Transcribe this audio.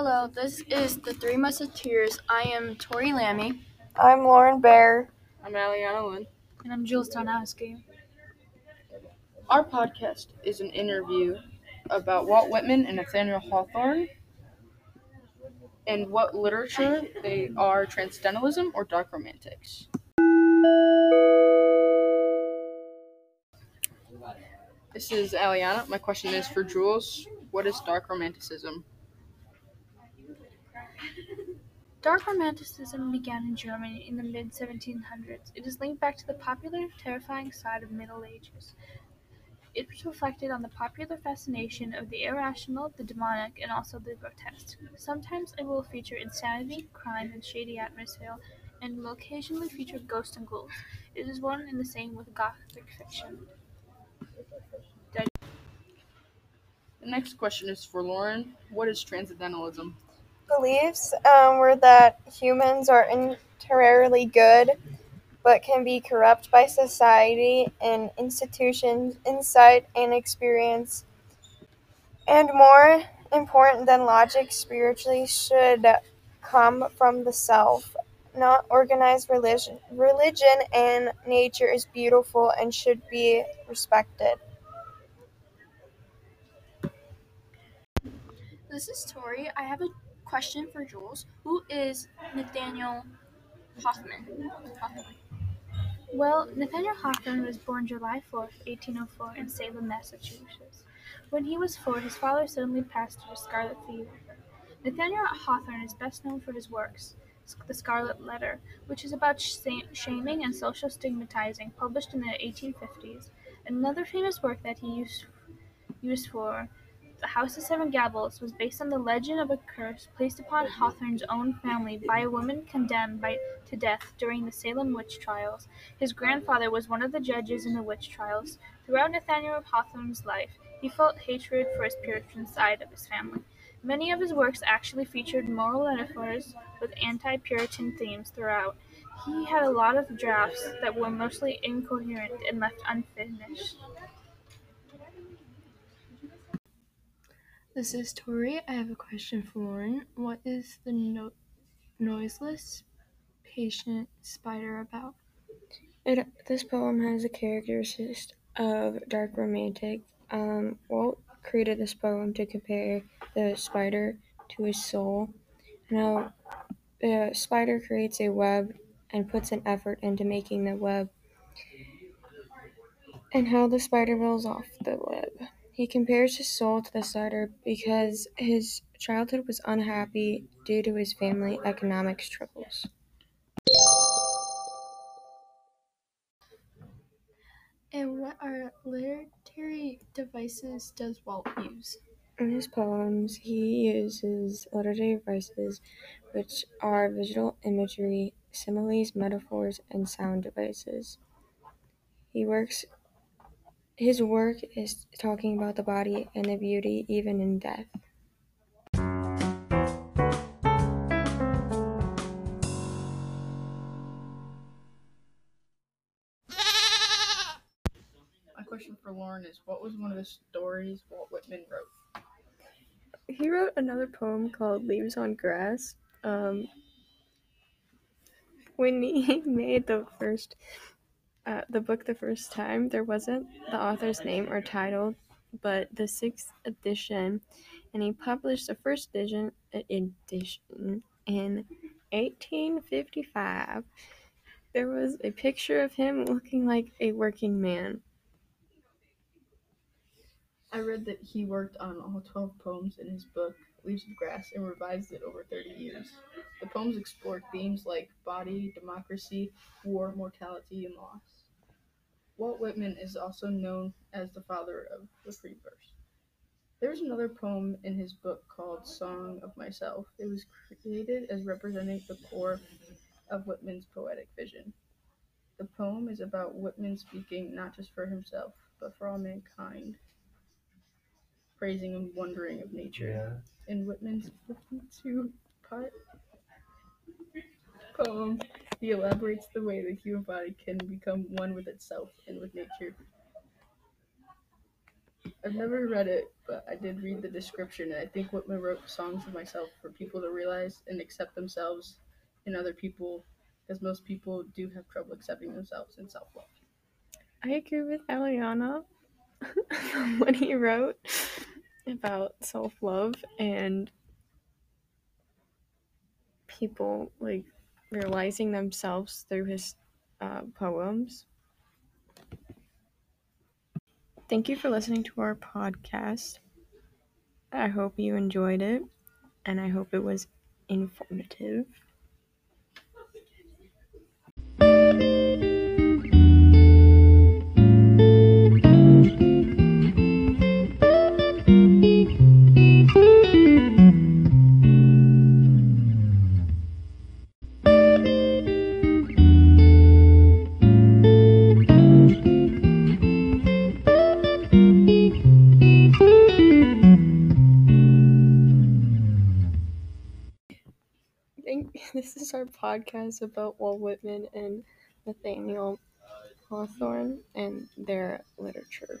Hello, this is the Three Musketeers. I am Tori Lammy. I'm Lauren Bear. I'm Aliana Lynn. And I'm Jules Tarnowski. Our podcast is an interview about Walt Whitman and Nathaniel Hawthorne and what literature they are transcendentalism or dark romantics. This is Aliana. My question is for Jules. What is dark romanticism? Dark Romanticism began in Germany in the mid 1700s. It is linked back to the popular, terrifying side of Middle Ages. It was reflected on the popular fascination of the irrational, the demonic, and also the grotesque. Sometimes it will feature insanity, crime, and shady atmosphere, and will occasionally feature ghosts and ghouls. It is one and the same with Gothic fiction. The next question is for Lauren. What is transcendentalism? Beliefs um, were that humans are inherently good, but can be corrupt by society and institutions, insight and experience, and more important than logic, spiritually should come from the self, not organized religion. Religion and nature is beautiful and should be respected. This is Tori. I have a question for Jules. Who is Nathaniel Hawthorne? Hawthorne. Well, Nathaniel Hawthorne was born July 4, 1804, in Salem, Massachusetts. When he was four, his father suddenly passed due to scarlet fever. Nathaniel Hawthorne is best known for his works, The Scarlet Letter, which is about shaming and social stigmatizing, published in the 1850s. Another famous work that he used, used for the House of Seven Gables was based on the legend of a curse placed upon Hawthorne's own family by a woman condemned by, to death during the Salem witch trials. His grandfather was one of the judges in the witch trials. Throughout Nathaniel Hawthorne's life, he felt hatred for his Puritan side of his family. Many of his works actually featured moral metaphors with anti-Puritan themes throughout. He had a lot of drafts that were mostly incoherent and left unfinished. This is Tori. I have a question for Lauren. What is the no- noiseless, patient spider about? It, this poem has the characteristics of dark romantic. Um, Walt created this poem to compare the spider to his soul. Now, the spider creates a web and puts an effort into making the web, and how the spider rolls off the web. He compares his soul to the spider because his childhood was unhappy due to his family economic struggles. And what are literary devices does Walt use? In his poems, he uses literary devices which are visual imagery, similes, metaphors, and sound devices. He works his work is talking about the body and the beauty even in death. My question for Lauren is what was one of the stories Walt Whitman wrote? He wrote another poem called Leaves on Grass. Um, when he made the first uh, the book the first time, there wasn't the author's name or title, but the sixth edition, and he published the first edition, edition in 1855. There was a picture of him looking like a working man. I read that he worked on all 12 poems in his book, Leaves of Grass, and revised it over 30 years. The poems explore themes like body, democracy, war, mortality, and loss. Walt Whitman is also known as the father of the free verse. There's another poem in his book called Song of Myself. It was created as representing the core of Whitman's poetic vision. The poem is about Whitman speaking not just for himself, but for all mankind, praising and wondering of nature. Yeah. In Whitman's 52 part poem, he elaborates the way the human body can become one with itself and with nature. I've never read it, but I did read the description, and I think Whitman wrote songs of myself for people to realize and accept themselves and other people, because most people do have trouble accepting themselves and self love. I agree with Eliana when he wrote about self love and people like realizing themselves through his uh, poems. Thank you for listening to our podcast. I hope you enjoyed it and I hope it was informative. Think this is our podcast about Walt Whitman and Nathaniel Hawthorne and their literature.